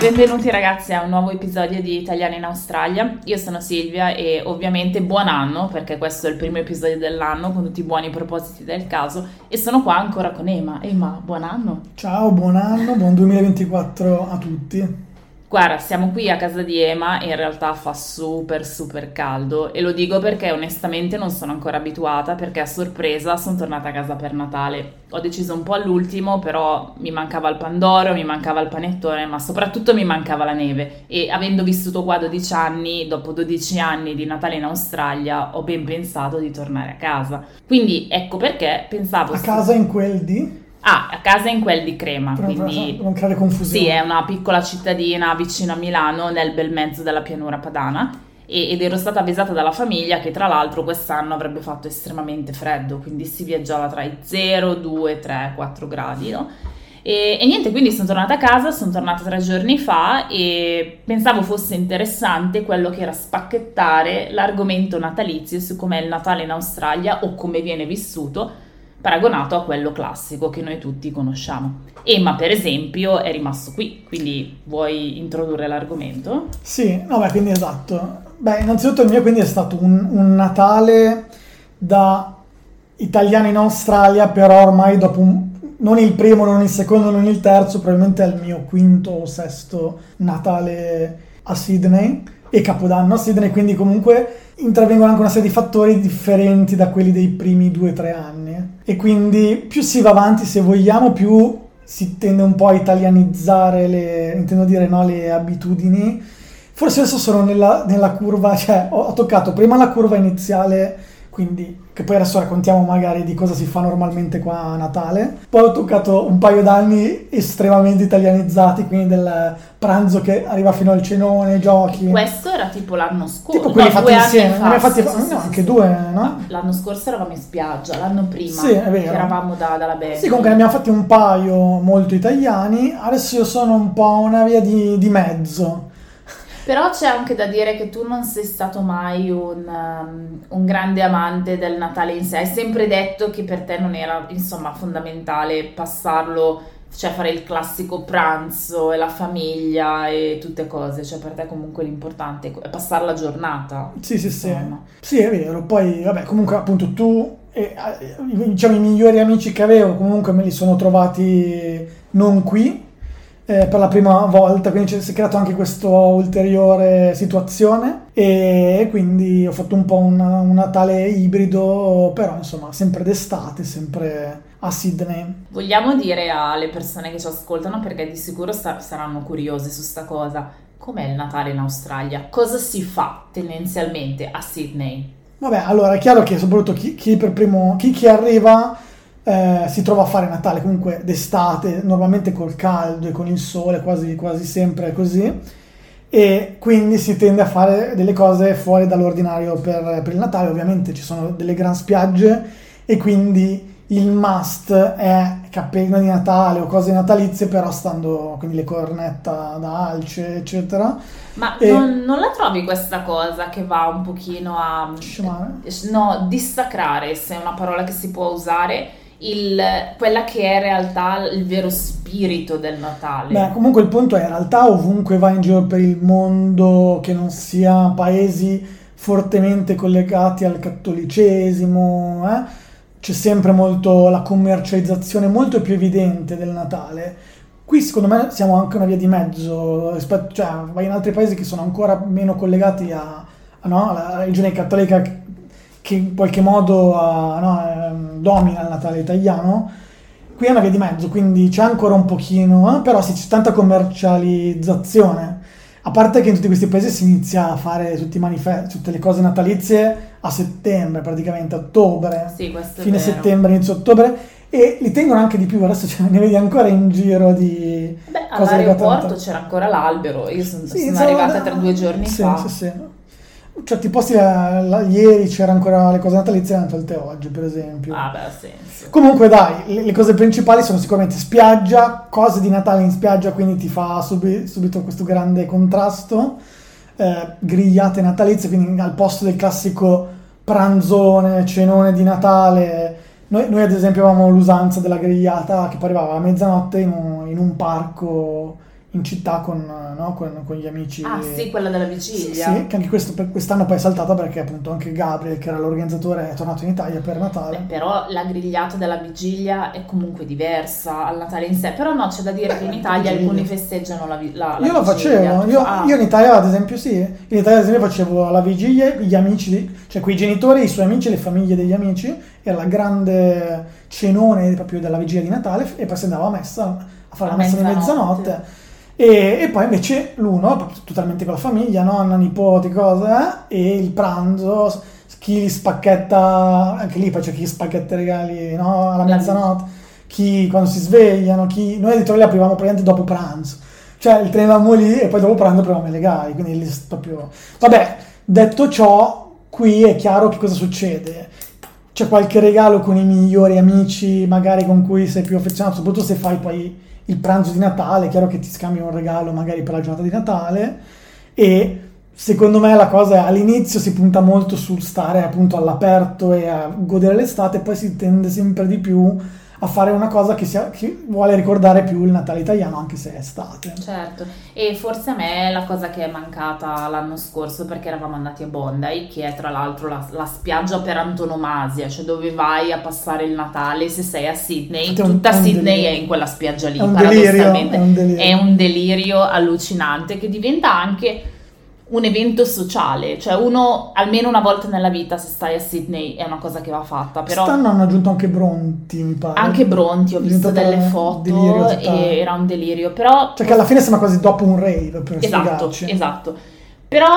Benvenuti ragazzi a un nuovo episodio di Italiani in Australia. Io sono Silvia e ovviamente buon anno perché questo è il primo episodio dell'anno con tutti i buoni propositi del caso e sono qua ancora con Ema. Ema, buon anno. Ciao, buon anno, buon 2024 a tutti. Guarda, siamo qui a casa di Ema e in realtà fa super super caldo e lo dico perché onestamente non sono ancora abituata perché a sorpresa sono tornata a casa per Natale. Ho deciso un po' all'ultimo, però mi mancava il pandoro, mi mancava il panettone, ma soprattutto mi mancava la neve e avendo vissuto qua 12 anni, dopo 12 anni di Natale in Australia, ho ben pensato di tornare a casa. Quindi ecco perché pensavo... A casa in quel di? Ah, a casa in quel di Crema, Per quindi... non creare confusione. Sì, è una piccola cittadina vicino a Milano, nel bel mezzo della pianura padana. Ed ero stata avvisata dalla famiglia che tra l'altro quest'anno avrebbe fatto estremamente freddo, quindi si viaggiava tra i 0, 2, 3, 4 gradi, no? E, e niente, quindi sono tornata a casa, sono tornata tre giorni fa e pensavo fosse interessante quello che era spacchettare l'argomento natalizio su com'è il Natale in Australia o come viene vissuto paragonato a quello classico che noi tutti conosciamo. Emma, per esempio, è rimasto qui, quindi vuoi introdurre l'argomento? Sì, no, beh, quindi esatto. Beh, innanzitutto il mio quindi è stato un, un Natale da italiano in Australia, però ormai dopo un- non il primo, non il secondo, non il terzo, probabilmente è il mio quinto o sesto Natale a Sydney e Capodanno a Sydney, quindi comunque intervengono anche una serie di fattori differenti da quelli dei primi due o tre anni. E quindi più si va avanti, se vogliamo, più si tende un po' a italianizzare le, intendo dire, no, le abitudini. Forse adesso sono nella, nella curva, cioè ho, ho toccato prima la curva iniziale, quindi che poi adesso raccontiamo magari di cosa si fa normalmente qua a Natale. Poi ho toccato un paio d'anni estremamente italianizzati, quindi del pranzo che arriva fino al cenone, giochi. Questo era tipo l'anno scorso, Tipo quelli no, fatti due insieme, fa. fatti sì, no, sì, anche sì, due, no? L'anno scorso eravamo in spiaggia, l'anno prima Sì, è vero. che eravamo da- dalla band. Sì, comunque ne abbiamo fatti un paio molto italiani. Adesso io sono un po' una via di, di mezzo. Però c'è anche da dire che tu non sei stato mai un, um, un grande amante del Natale in sé. Hai sempre detto che per te non era, insomma, fondamentale passarlo, cioè fare il classico pranzo e la famiglia e tutte cose. Cioè per te comunque l'importante è passare la giornata. Sì, sì, sì. Insomma. Sì, è vero. Poi, vabbè, comunque appunto tu e diciamo i migliori amici che avevo comunque me li sono trovati non qui eh, per la prima volta, quindi si è creato anche questa ulteriore situazione e quindi ho fatto un po' un, un Natale ibrido, però insomma sempre d'estate, sempre a Sydney. Vogliamo dire alle persone che ci ascoltano, perché di sicuro sta- saranno curiose su sta cosa, com'è il Natale in Australia? Cosa si fa tendenzialmente a Sydney? Vabbè, allora è chiaro che soprattutto chi, chi per primo, chi, chi arriva eh, si trova a fare Natale comunque d'estate, normalmente col caldo e con il sole, quasi, quasi sempre così, e quindi si tende a fare delle cose fuori dall'ordinario per, per il Natale. Ovviamente ci sono delle gran spiagge e quindi il must è cappellino di Natale o cose natalizie, però stando quindi le cornetta da alce, eccetera. Ma E- non, non la trovi questa cosa che va un pochino a... Scemare? No, dissacrare, se è una parola che si può usare, il- quella che è in realtà il vero spirito del Natale. Beh, comunque il punto è in realtà ovunque vai in giro per il mondo che non sia paesi fortemente collegati al cattolicesimo, eh, c'è sempre molto la commercializzazione molto più evidente del Natale. Qui secondo me siamo anche una via di mezzo, rispetto, cioè vai in altri paesi che sono ancora meno collegati a, a, no, alla religione cattolica che- in qualche modo ah, no, ehm, domina il Natale italiano. Qui è una via di mezzo, quindi c'è ancora un pochino, eh, però sì, c'è tanta commercializzazione. A parte che in tutti questi paesi si inizia a fare tutti i manifesti, tutte le cose natalizie a settembre, praticamente a ottobre, Sì, fine settembre, inizio ottobre, e li tengono anche di più. Adesso ce ne vedi ancora in giro di Beh, all'aeroporto c'era ancora l'albero, io sono, Sì, sono arrivata da- tra due giorni sì, fa. Sì, sì. Certi posti la- la- ieri c'era ancora le cose natalizie, le hanno tolte oggi, per esempio. Ah, beh, ha senso. Comunque dai, le, le cose principali sono sicuramente spiaggia, cose di Natale in spiaggia, quindi ti fa subi- subito questo grande contrasto, eh, grigliate natalizie, quindi al posto del classico pranzone, cenone di Natale, noi, noi ad esempio avevamo l'usanza della grigliata che poi arrivava a mezzanotte in un, in un parco in città con, no, con, con, gli amici. Ah sì, quella della vigilia. Sì, che anche questo, per quest'anno poi è saltata perché appunto anche Gabriel, che era l'organizzatore, è tornato in Italia per Natale. Beh, però la grigliata della vigilia è comunque diversa al Natale in sé. Però no, c'è da dire Beh, che in Italia alcuni festeggiano la, la, la Io lo facevo, io, ah. io, in Italia ad esempio sì, in Italia ad esempio facevo la vigilia, gli amici, cioè quei genitori, i suoi amici, le famiglie degli amici, era la grande cenone proprio della vigilia di Natale e poi si andava a messa a fare a la messa di mezzanotte e, e, poi invece l'uno, totalmente con la famiglia, nonna, nipoti, cose, eh? e il pranzo, chi spacchetta, anche lì poi c'è chi spacchetta i regali no? alla mezzanotte, chi quando si svegliano, chi... Noi di li aprivamo praticamente dopo pranzo, cioè il tenevamo lì e poi dopo pranzo aprivamo i regali, quindi lì proprio... Vabbè, detto ciò, qui è chiaro che cosa succede. C'è qualche regalo con i migliori amici, magari con cui sei più affezionato, soprattutto se fai poi il pranzo di Natale, chiaro che ti scambi un regalo magari per la giornata di Natale e secondo me la cosa è all'inizio si punta molto sul stare appunto all'aperto e a godere l'estate, poi si tende sempre di più a fare una cosa che, sia, che, vuole ricordare più il Natale italiano anche se è estate. Certo, e forse a me è la cosa che è mancata l'anno scorso perché eravamo andati a Bondi, che è tra l'altro la, la spiaggia per antonomasia, cioè dove vai a passare il Natale se sei a Sydney, un, tutta Sydney è in quella spiaggia lì, è paradossalmente. Delirio, è, un delirio. è un delirio allucinante che diventa anche un evento sociale, cioè uno almeno una volta nella vita se stai a Sydney è una cosa che va fatta. Però Quest'anno hanno aggiunto anche Bronti, mi pare. Anche Bronti, ho visto delle foto e era un delirio, però... Cioè che alla fine sembra quasi dopo un rave, per Esatto, spiegarci. esatto. Però,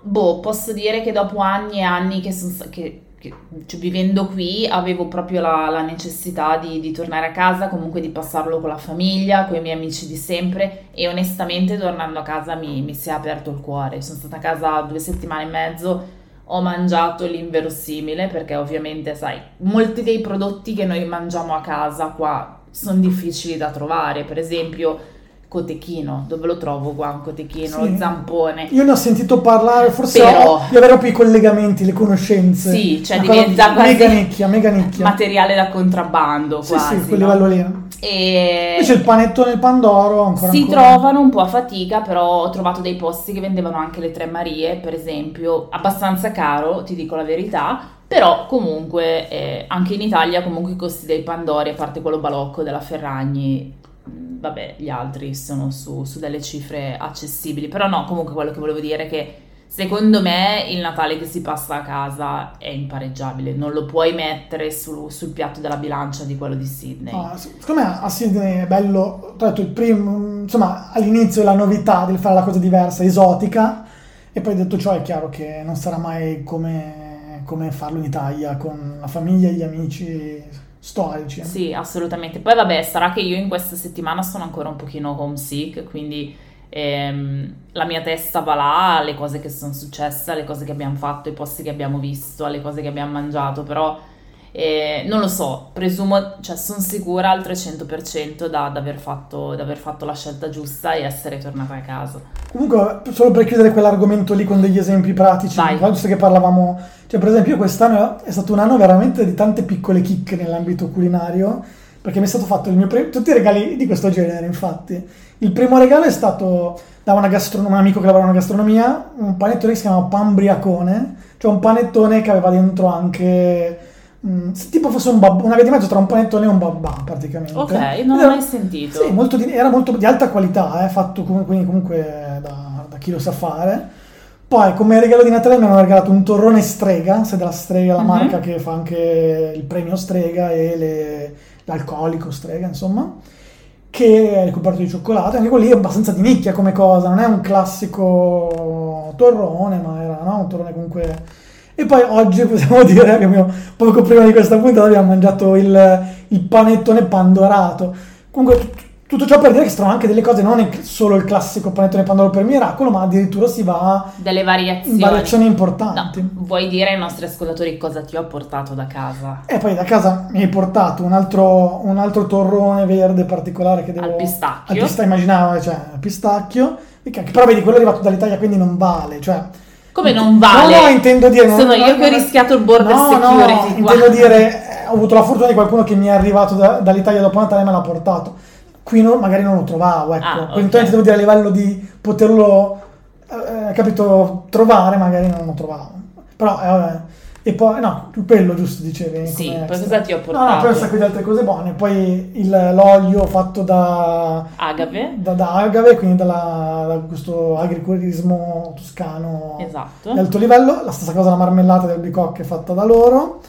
boh, posso dire che dopo anni e anni che, sono, che che, cioè, vivendo qui avevo proprio la, la necessità di, di, tornare a casa, comunque di passarlo con la famiglia, con i miei amici di sempre e onestamente tornando a casa mi, mi si è aperto il cuore. Sono stata a casa due settimane e mezzo, ho mangiato l'inverosimile perché ovviamente sai, molti dei prodotti che noi mangiamo a casa qua sono difficili da trovare, per esempio cotechino, dove lo trovo qua un cotechino, sì. lo zampone. Io ne ho sentito parlare, forse Però, di avere proprio i collegamenti, le conoscenze. Sì, cioè diventa quasi mega nicchia, mega nicchia. materiale da contrabbando sì, quasi. Sì, quel livello lì. E... Invece il panettone e il pandoro ancora Si ancora. trovano un po' a fatica, però ho trovato dei posti che vendevano anche le Tre Marie, per esempio, abbastanza caro, ti dico la verità, però comunque eh, anche in Italia comunque i costi dei pandori, a parte quello balocco della Ferragni, vabbè, gli altri sono su, su, delle cifre accessibili, però no, comunque quello che volevo dire è che secondo me il Natale che si passa a casa è impareggiabile, non lo puoi mettere su, sul piatto della bilancia di quello di Sydney. Ah, secondo me a Sydney è bello, tra l'altro il primo, insomma all'inizio la novità di fare la cosa diversa, esotica, e poi detto ciò è chiaro che non sarà mai come, come farlo in Italia con la famiglia e gli amici storici. Sì, assolutamente. Poi vabbè, sarà che io in questa settimana sono ancora un pochino homesick, quindi ehm, la mia testa va là alle cose che sono successe, alle cose che abbiamo fatto, ai posti che abbiamo visto, alle cose che abbiamo mangiato, però eh, non lo so, presumo, cioè sono sicura al 300% da, da, aver fatto, da aver fatto la scelta giusta e essere tornata a casa. Comunque, solo per chiudere quell'argomento lì con degli esempi pratici, visto che parlavamo, cioè per esempio quest'anno è stato un anno veramente di tante piccole chicche nell'ambito culinario, perché mi è stato fatto il mio primo, tutti i regali di questo genere infatti. Il primo regalo è stato da una gastron- un amico che lavora in una gastronomia, un panettone che si chiama Pambriacone, cioè un panettone che aveva dentro anche Mm, tipo fosse un babbo, una via di mezzo tra un panettone e un babà praticamente. Ok, non l'ho mai sentito. Sì, molto di, era molto di alta qualità, eh, fatto comunque, comunque da, da, chi lo sa fare. Poi come regalo di Natale mi hanno regalato un torrone strega, se della strega, la mm-hmm. marca che fa anche il premio strega e le, l'alcolico strega, insomma, che è ricoperto di cioccolato. Anche quello lì è abbastanza di nicchia come cosa, non è un classico torrone, ma era no? un torrone comunque e poi oggi possiamo dire che abbiamo, poco prima di questa puntata abbiamo mangiato il, il panettone pandorato. Comunque tutto ciò per dire che si trovano anche delle cose, non solo il classico panettone pandoro per miracolo, ma addirittura si va delle variazioni, variazioni importanti. No, vuoi dire ai nostri ascoltatori cosa ti ho portato da casa? E poi da casa mi hai portato un altro, un altro torrone verde particolare che devo... Al pistacchio. Al pistacchio, immaginavo, cioè al pistacchio. Però vedi, quello è arrivato dall'Italia, quindi non vale, cioè come non vale? No, no, intendo dire... Sono non, io non, che ho rischiato il border no, security no, intendo dire, eh, ho avuto la fortuna di qualcuno che mi è arrivato da, dall'Italia dopo Natale e me l'ha portato. qui no- magari non lo trovavo, ecco. Ah, Quindi devo dire a livello di poterlo, eh, capito, trovare, magari non lo trovavo. Però, eh, vabbè. E poi, no, quello giusto dicevi. Sì, poi extra. cosa ti ho No, portato? no, poi un sacco di altre cose buone. Poi il- l'olio fatto da, Agave. da, da agave, quindi dalla- da questo agriturismo toscano Esatto. di alto livello. La stessa cosa la marmellata del bicocche fatta da loro.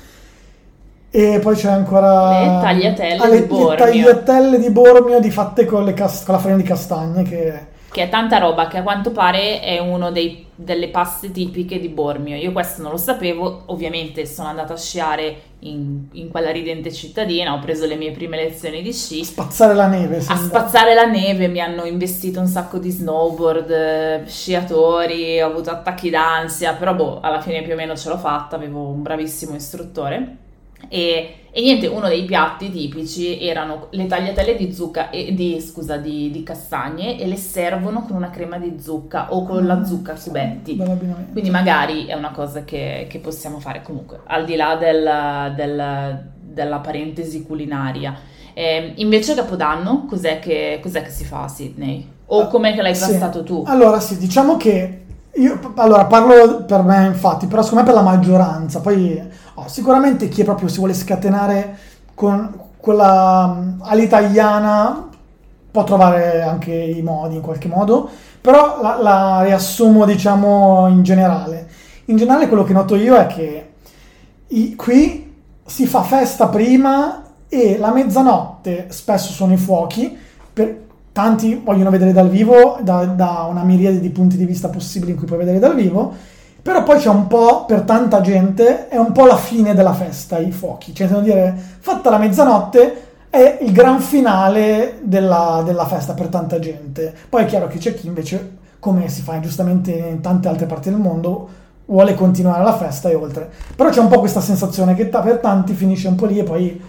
E poi c'è ancora Le tagliatelle Ah, le- di Bormio. Le tagliatelle di Bormio di fatte con, le cas- con la farina di castagne che Che è tanta roba, che a quanto pare è una delle paste tipiche di Bormio. Io questo non lo sapevo, ovviamente sono andata a sciare in, in quella ridente cittadina, ho preso le mie prime lezioni di sci. spazzare la neve A sembra. spazzare la neve mi hanno investito un sacco di snowboard, eh, sciatori, ho avuto attacchi d'ansia, però boh, alla fine più o meno ce l'ho fatta, avevo un bravissimo istruttore. E, e niente, uno dei piatti tipici erano le tagliatelle di zucca, e, di, scusa, di, di castagne e le servono con una crema di zucca o con la zucca a cubetti. Quindi magari è una cosa che, che possiamo fare comunque, al di là del- del- della parentesi culinaria. Eh, invece Capodanno, cos'è che, cos'è che si fa a Sydney? O com'è che l'hai Sì. passato tu? Allora, sì, diciamo che io allora parlo per me, infatti, però secondo me per la maggioranza. Poi oh, sicuramente chi proprio si vuole scatenare con quella all'italiana può trovare anche i modi in qualche modo, però la, la riassumo, diciamo, in generale. In generale quello che noto io è che i- qui si fa festa prima e la mezzanotte spesso sono i fuochi, per, tanti vogliono vedere dal vivo, da, da una miriade di punti di vista possibili in cui puoi vedere dal vivo, però poi c'è un po', per tanta gente, è un po' la fine della festa, i fuochi, cioè intendo dire, fatta la mezzanotte è il gran finale della, della festa per tanta gente. Poi è chiaro che c'è chi invece, come si fa giustamente in tante altre parti del mondo, vuole continuare la festa e oltre. Però c'è un po' questa sensazione che per tanti finisce un po' lì e poi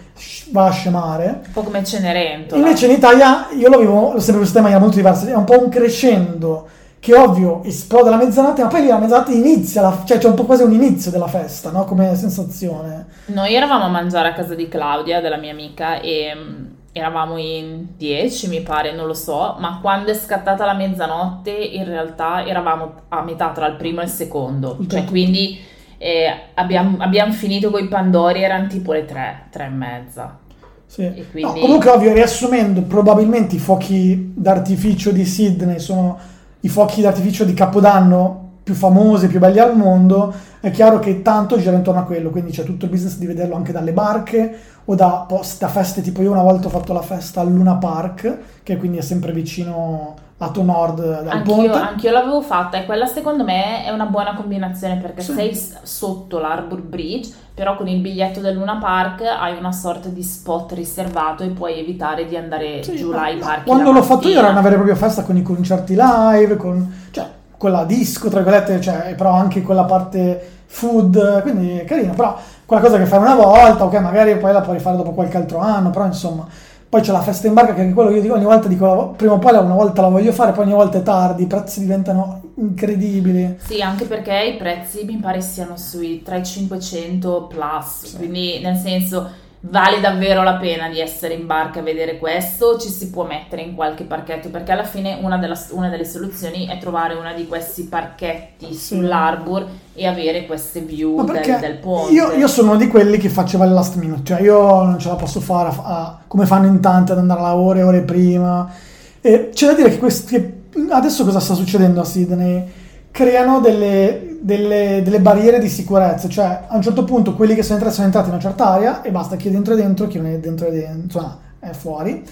va a scemare. Un po' come Cenerentola. Invece in Italia io lo vivo, l'ho sempre visto in maniera molto diversa, è un po' un crescendo che ovvio esplode la mezzanotte, ma poi la mezzanotte inizia, la- cioè c'è un po' quasi un inizio della festa, no? Come sensazione. Noi eravamo a mangiare a casa di Claudia, della mia amica, e mm, eravamo in 10, mi pare, non lo so, ma quando è scattata la mezzanotte, in realtà eravamo a metà tra il primo e il secondo. Il Cioè, quindi eh, abbiamo, abbiamo finito con i Pandori, erano tipo le 3, 3 e mezza. Sì. Quindi- No, comunque ovvio, riassumendo, probabilmente i fuochi d'artificio di Sydney sono i fuochi d'artificio di Capodanno più famosi, più belli al mondo. È chiaro che tanto gira intorno a quello, quindi c'è tutto il business di vederlo anche dalle barche o da, post- da feste, tipo io una volta ho fatto la festa al Luna Park, che quindi è sempre vicino lato nord dal Anch'io, ponte. anch'io l'avevo fatta e quella secondo me è una buona combinazione perché Sì. sei sotto l'Arbor Bridge, però con il biglietto del Luna Park hai una sorta di spot riservato e puoi evitare di andare Sì, giù là ai parchi. Quando l'ho fatto io era una vera e propria festa con i concerti live, con, cioè, quella disco, tra virgolette, cioè, però anche quella parte food, quindi è carino, però quella cosa che fai una volta, ok, magari poi la puoi rifare dopo qualche altro anno, però insomma, poi c'è la festa in barca che anche quello io dico ogni volta dico prima o poi una volta la voglio fare, poi ogni volta è tardi, i prezzi diventano incredibili. Sì, anche perché i prezzi mi pare siano sui tra i 500 plus, Sì. quindi nel senso vale davvero la pena di essere in barca a vedere questo, ci si può mettere in qualche parchetto perché alla fine una, della- una delle soluzioni è trovare una di questi parchetti sull'arbor e avere queste view del, del ponte. io, io sono uno di quelli che faceva il last minute, cioè io non ce la posso fare a- a- come fanno in tanti ad andare a ore e ore prima. E c'è da dire che, questi, che adesso cosa sta succedendo a Sydney? Creano delle, delle- delle barriere di sicurezza, cioè a un certo punto quelli che sono entrati sono entrati in una certa area e basta chi è dentro è dentro, chi non è dentro è dentro, insomma è fuori.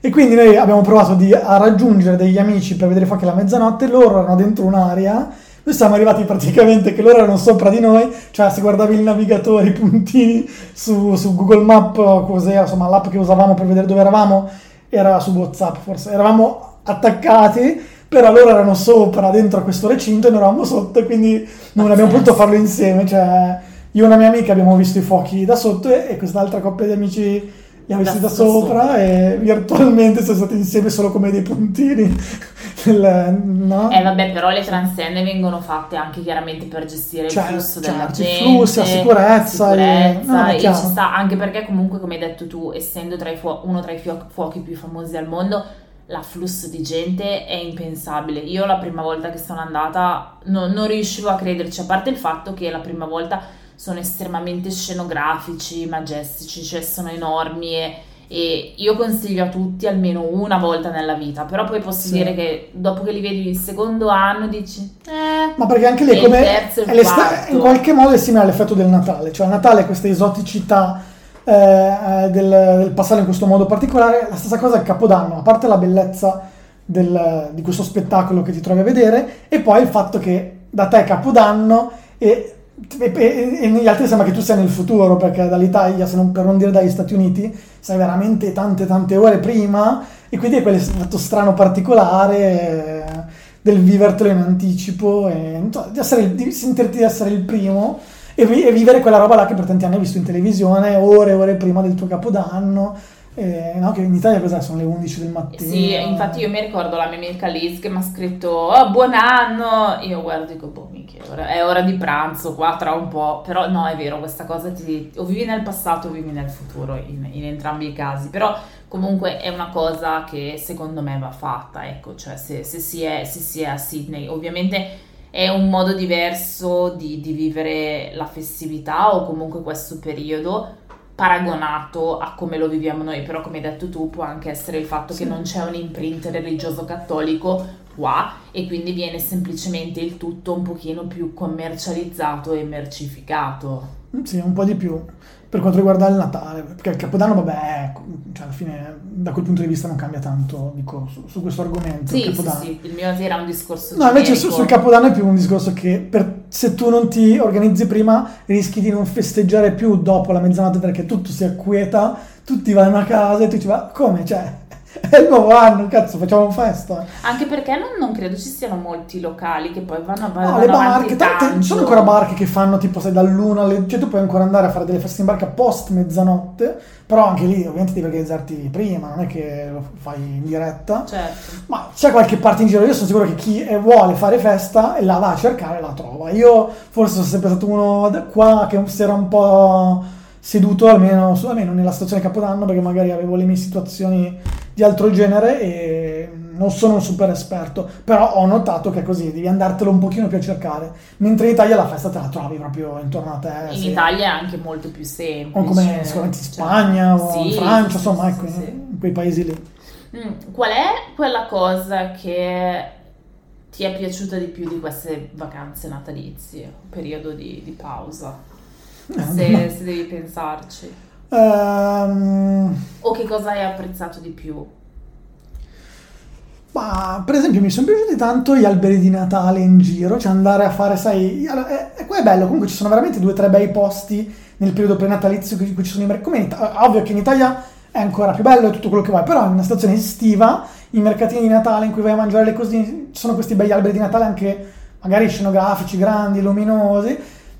E quindi noi abbiamo provato di- a raggiungere degli amici per vedere fuochi alla mezzanotte, loro erano dentro un'area, noi siamo arrivati praticamente che loro erano sopra di noi, cioè se guardavi il navigatore, i puntini su, su Google Map, cos'era, insomma l'app che usavamo per vedere dove eravamo, era su WhatsApp forse, eravamo attaccati, però loro erano sopra dentro a questo recinto e noi eravamo sotto e quindi non abbiamo potuto farlo insieme, cioè io e una mia amica abbiamo visto i fuochi da sotto e, e quest'altra coppia di amici li ha visti Da- da, sopra sopra. e virtualmente sono stati insieme solo come dei puntini del, no? Eh vabbè, però le transenne vengono fatte anche chiaramente per gestire Cioè, il flusso certo, della gente, flussi, la sicurezza, sicurezza, e- no, e ci sta anche perché comunque come hai detto tu, essendo tra i fuo- uno tra i fuochi più famosi al mondo, l'afflusso di gente è impensabile. Io la prima volta che sono andata no- non riuscivo a crederci, a parte il fatto che la prima volta sono estremamente scenografici, majestici, cioè sono enormi e, e io consiglio a tutti almeno una volta nella vita, però poi posso Sì. dire che dopo che li vedi il secondo anno dici, eh, Ma perché anche lì come terzo è in qualche modo è simile all'effetto del Natale, cioè a Natale questa esoticità eh, eh, del, del passare in questo modo particolare, la stessa cosa al Capodanno, a parte la bellezza del- di questo spettacolo che ti trovi a vedere e poi il fatto che da te è Capodanno e, e- e- e negli altri sembra che tu sia nel futuro perché dall'Italia, non, per non dire dagli Stati Uniti, sei veramente tante tante ore prima e quindi è quell'effetto strano particolare eh, del vivertelo in anticipo e di, essere- di sentirti essere il primo e, vi- e vivere quella roba là che per tanti anni hai visto in televisione ore e ore prima del tuo capodanno eh, no, che in Italia cos'è? sono le 11 del mattino. Sì, infatti io mi ricordo la mia amica Liz che mi ha scritto oh, buon anno, io guardo e dico boh minchia, è ora- di pranzo qua tra un po', però no è vero questa cosa ti, o vivi nel passato o vivi nel futuro in, in entrambi i casi, però comunque è una cosa che secondo me va fatta, ecco, cioè se, se si, è, se si è a Sydney. Ovviamente è un modo diverso di, di vivere la festività o comunque questo periodo paragonato a come lo viviamo noi, però come hai detto tu può anche essere il fatto Sì. che non c'è un imprint religioso cattolico qua e quindi viene semplicemente il tutto un pochino più commercializzato e mercificato. Sì, un po' di più per quanto riguarda il Natale, perché il Capodanno, vabbè, ecco, cioè alla fine da quel punto di vista non cambia tanto, dico, su, su questo argomento. il Sì, sì, Capodanno. sì, il mio era un discorso No, invece su- sul Capodanno è più un discorso che per- se tu non ti organizzi prima rischi di non festeggiare più dopo la mezzanotte perché tutto si acquieta, tutti vanno a casa e tu dici, ma come? Cioè, è il nuovo anno, cazzo, facciamo festa. Anche perché non, non credo ci siano molti locali che poi vanno, No, vanno le avanti barche, tante- ci sono ancora barche che fanno tipo, sai, dall'una alle... Cioè tu puoi ancora andare a fare delle feste in barca post mezzanotte, però anche lì ovviamente devi organizzarti prima, non è che lo fai in diretta. Certo. Ma c'è qualche parte in giro, io sono sicuro che chi eh, vuole fare festa la va a cercare e la trova. Io forse sono sempre stato uno da- qua che si era un po' seduto almeno, almeno nella stazione Capodanno perché magari avevo le mie situazioni di altro genere e non sono un super esperto, però ho notato che è così, devi andartelo un pochino più a cercare, mentre in Italia la festa te la trovi proprio intorno a te. In sì. Italia è anche molto più semplice. O come sicuramente in Cioè, Spagna o in sì, Francia, sì, insomma, ecco, in quei paesi lì. Mm, Qual è quella cosa che ti è piaciuta di più di queste vacanze natalizie, periodo di, di pausa? Eh, Se, se devi pensarci. Ehm, O che cosa hai apprezzato di più? Ma per esempio mi sono piaciuti tanto gli alberi di Natale in giro, cioè andare a fare, sai, allora, è, è- qua è bello, comunque ci sono veramente due o tre bei posti nel periodo prenatalizio in cui ci sono i mercati, come in Ita- ovvio che in Italia è ancora più bello e tutto quello che vuoi, però in una stazione estiva, i mercatini di Natale in cui vai a mangiare le cosine, ci sono questi bei alberi di Natale anche magari scenografici, grandi, luminosi,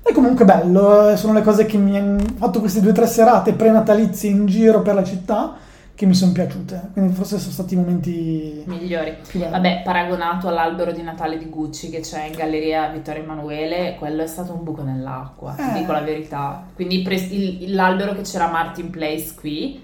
è comunque bello, eh, sono le cose che mi hanno fatto queste due o tre serate prenatalizie in giro per la città che mi sono piaciute, quindi forse sono stati i momenti Migliori. Vabbè, paragonato all'albero di Natale di Gucci che c'è in Galleria Vittorio Emanuele, quello è stato un buco nell'acqua, ti Eh. dico la verità. Quindi pre- il- l'albero che c'era a Martin Place qui,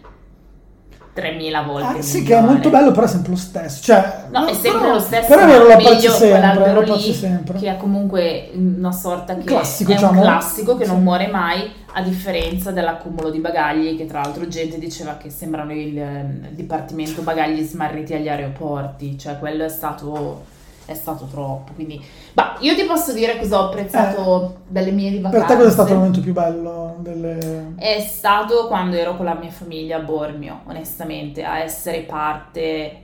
3000 volte. Ah, sì, che è molto bello, però è sempre lo stesso. Cioè, No, è sempre però- lo stesso, Però è meglio apprezzi sempre. Lo lì sempre. che è comunque una sorta che Classico, è diciamo. un classico che Sì. non muore mai, a differenza dell'accumulo di bagagli, che tra l'altro gente diceva che sembrano il ehm, dipartimento bagagli smarriti agli aeroporti, cioè quello è stato, è stato troppo. Quindi, bah, io ti posso dire cosa ho apprezzato delle mie di Per vacanze. te cosa è stato il momento più bello delle... È stato quando ero con la mia famiglia a Bormio, onestamente, a essere parte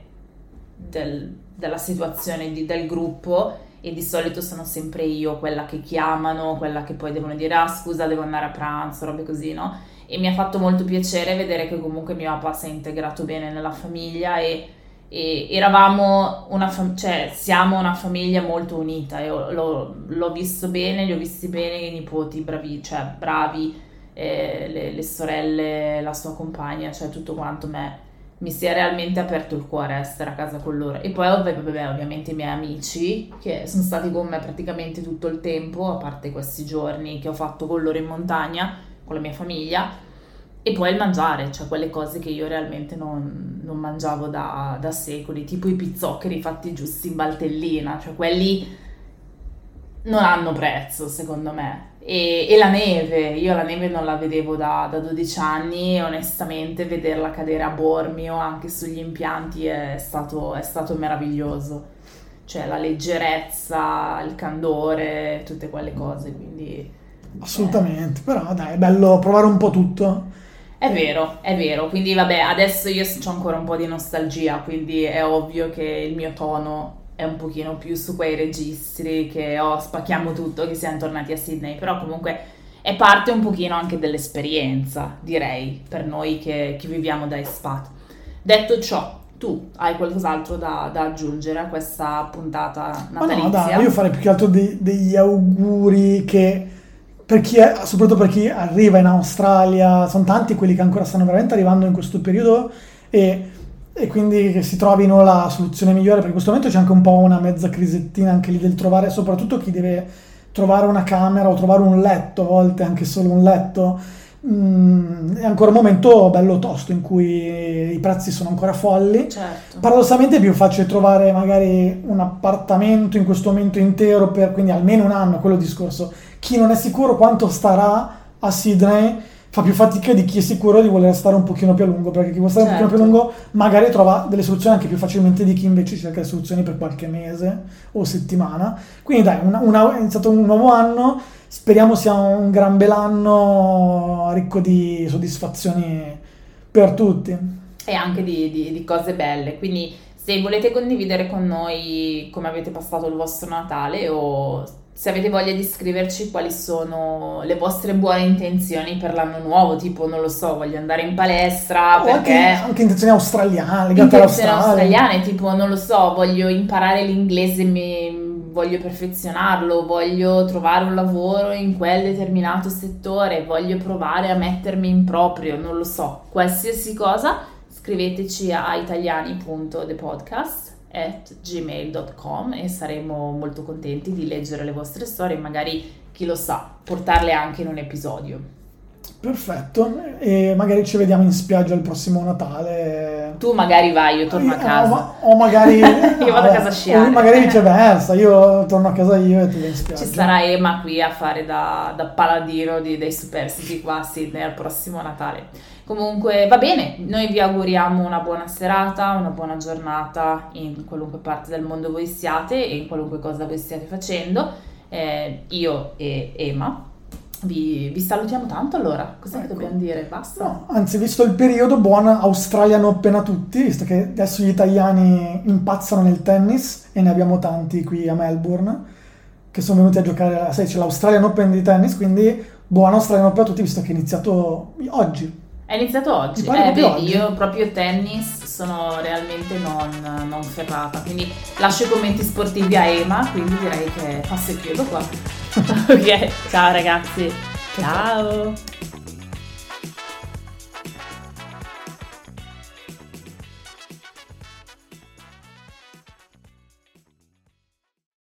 del- della situazione di- del gruppo e di solito sono sempre io quella che chiamano, quella che poi devono dire ah scusa devo andare a pranzo, robe così, no? E mi ha fatto molto piacere vedere che comunque mio papà si è integrato bene nella famiglia e, e eravamo una fam- cioè siamo una famiglia molto unita ho- l'ho, l'ho visto bene, li ho visti bene i nipoti bravi, cioè bravi, eh, le, le sorelle, la sua compagna, cioè tutto quanto me mi sia realmente aperto il cuore essere a casa con loro. E poi vabbè, ovviamente i miei amici che sono stati con me praticamente tutto il tempo, a parte questi giorni che ho fatto con loro in montagna, con la mia famiglia. E poi il mangiare, cioè quelle cose che io realmente non, non mangiavo da, da, secoli, tipo i pizzoccheri fatti giusti in baltellina, cioè quelli non hanno prezzo secondo me. E, e, la neve, io la neve non la vedevo da, da 12 anni e onestamente vederla cadere a Bormio anche sugli impianti è stato, è stato meraviglioso. Cioè la leggerezza, il candore, tutte quelle cose, quindi... Assolutamente, eh. però dai, è bello provare un po' tutto. È vero, è vero, quindi vabbè, adesso io ho ancora un po' di nostalgia, quindi è ovvio che il mio tono è un pochino più su quei registri che oh, spacchiamo tutto, che siamo tornati a Sydney, però comunque è parte un pochino anche dell'esperienza, direi, per noi che, che viviamo da expat. Detto ciò, tu hai qualcos'altro da, da, aggiungere a questa puntata natalizia? Ma no, dai, io farei più che altro dei, degli auguri che per chi è, soprattutto per chi arriva in Australia, sono tanti quelli che ancora stanno veramente arrivando in questo periodo e e quindi che si trovino la soluzione migliore, perché in questo momento c'è anche un po' una mezza crisettina anche lì del trovare, soprattutto chi deve trovare una camera o trovare un letto, a volte anche solo un letto, mm, è ancora un momento bello tosto in cui i prezzi sono ancora folli. Certo. Paradossalmente è più facile trovare magari un appartamento in questo momento intero per quindi almeno un anno, quello discorso. Chi non è sicuro quanto starà a Sydney fa più fatica di chi è sicuro di voler stare un pochino più a lungo, perché chi vuole stare certo. un pochino più a certo. lungo magari trova delle soluzioni anche più facilmente di chi invece cerca le soluzioni per qualche mese o settimana. Quindi dai, una, una, è iniziato un nuovo anno, speriamo sia un gran bel anno ricco di soddisfazioni per tutti. E anche di, di, di cose belle, quindi se volete condividere con noi come avete passato il vostro Natale o se avete voglia di scriverci quali sono le vostre buone intenzioni per l'anno nuovo, tipo non lo so, voglio andare in palestra o perché... Anche, anche intenzioni australiane, legate intenzioni australiane, tipo non lo so, voglio imparare l'inglese, mi, voglio perfezionarlo, voglio trovare un lavoro in quel determinato settore, voglio provare a mettermi in proprio, non lo so, qualsiasi cosa, scriveteci a italiani.thepodcast at gmail.com e saremo molto contenti di leggere le vostre storie magari, chi lo sa, portarle anche in un episodio. Perfetto, e magari ci vediamo in spiaggia il prossimo Natale. Tu magari vai, io torno a casa. O, o magari... io vado a casa a sciare. magari viceversa, io torno a casa io e tu vai in spiaggia. Ci sarà Emma qui a fare da, da paladino di, dei superstiti qua a Sydney al prossimo Natale. Comunque va bene, noi vi auguriamo una buona serata, una buona giornata in qualunque parte del mondo voi siate e in qualunque cosa voi stiate facendo. Eh, io e Emma vi, vi, salutiamo tanto allora. Cos'è ecco. che dobbiamo dire? Basta? No, anzi, visto il periodo, buona Australian Open a tutti, visto che adesso gli italiani impazzano nel tennis e ne abbiamo tanti qui a Melbourne che sono venuti a giocare, sai, c'è l'Australian Open di tennis, quindi buona Australian Open a tutti, visto che è iniziato oggi. È iniziato oggi. Eh, beh, oggi. Io proprio tennis sono realmente non, non, ferrata, quindi lascio i commenti sportivi a Ema, quindi direi che passo il chiedo qua. ok, ciao ragazzi. ciao. ciao.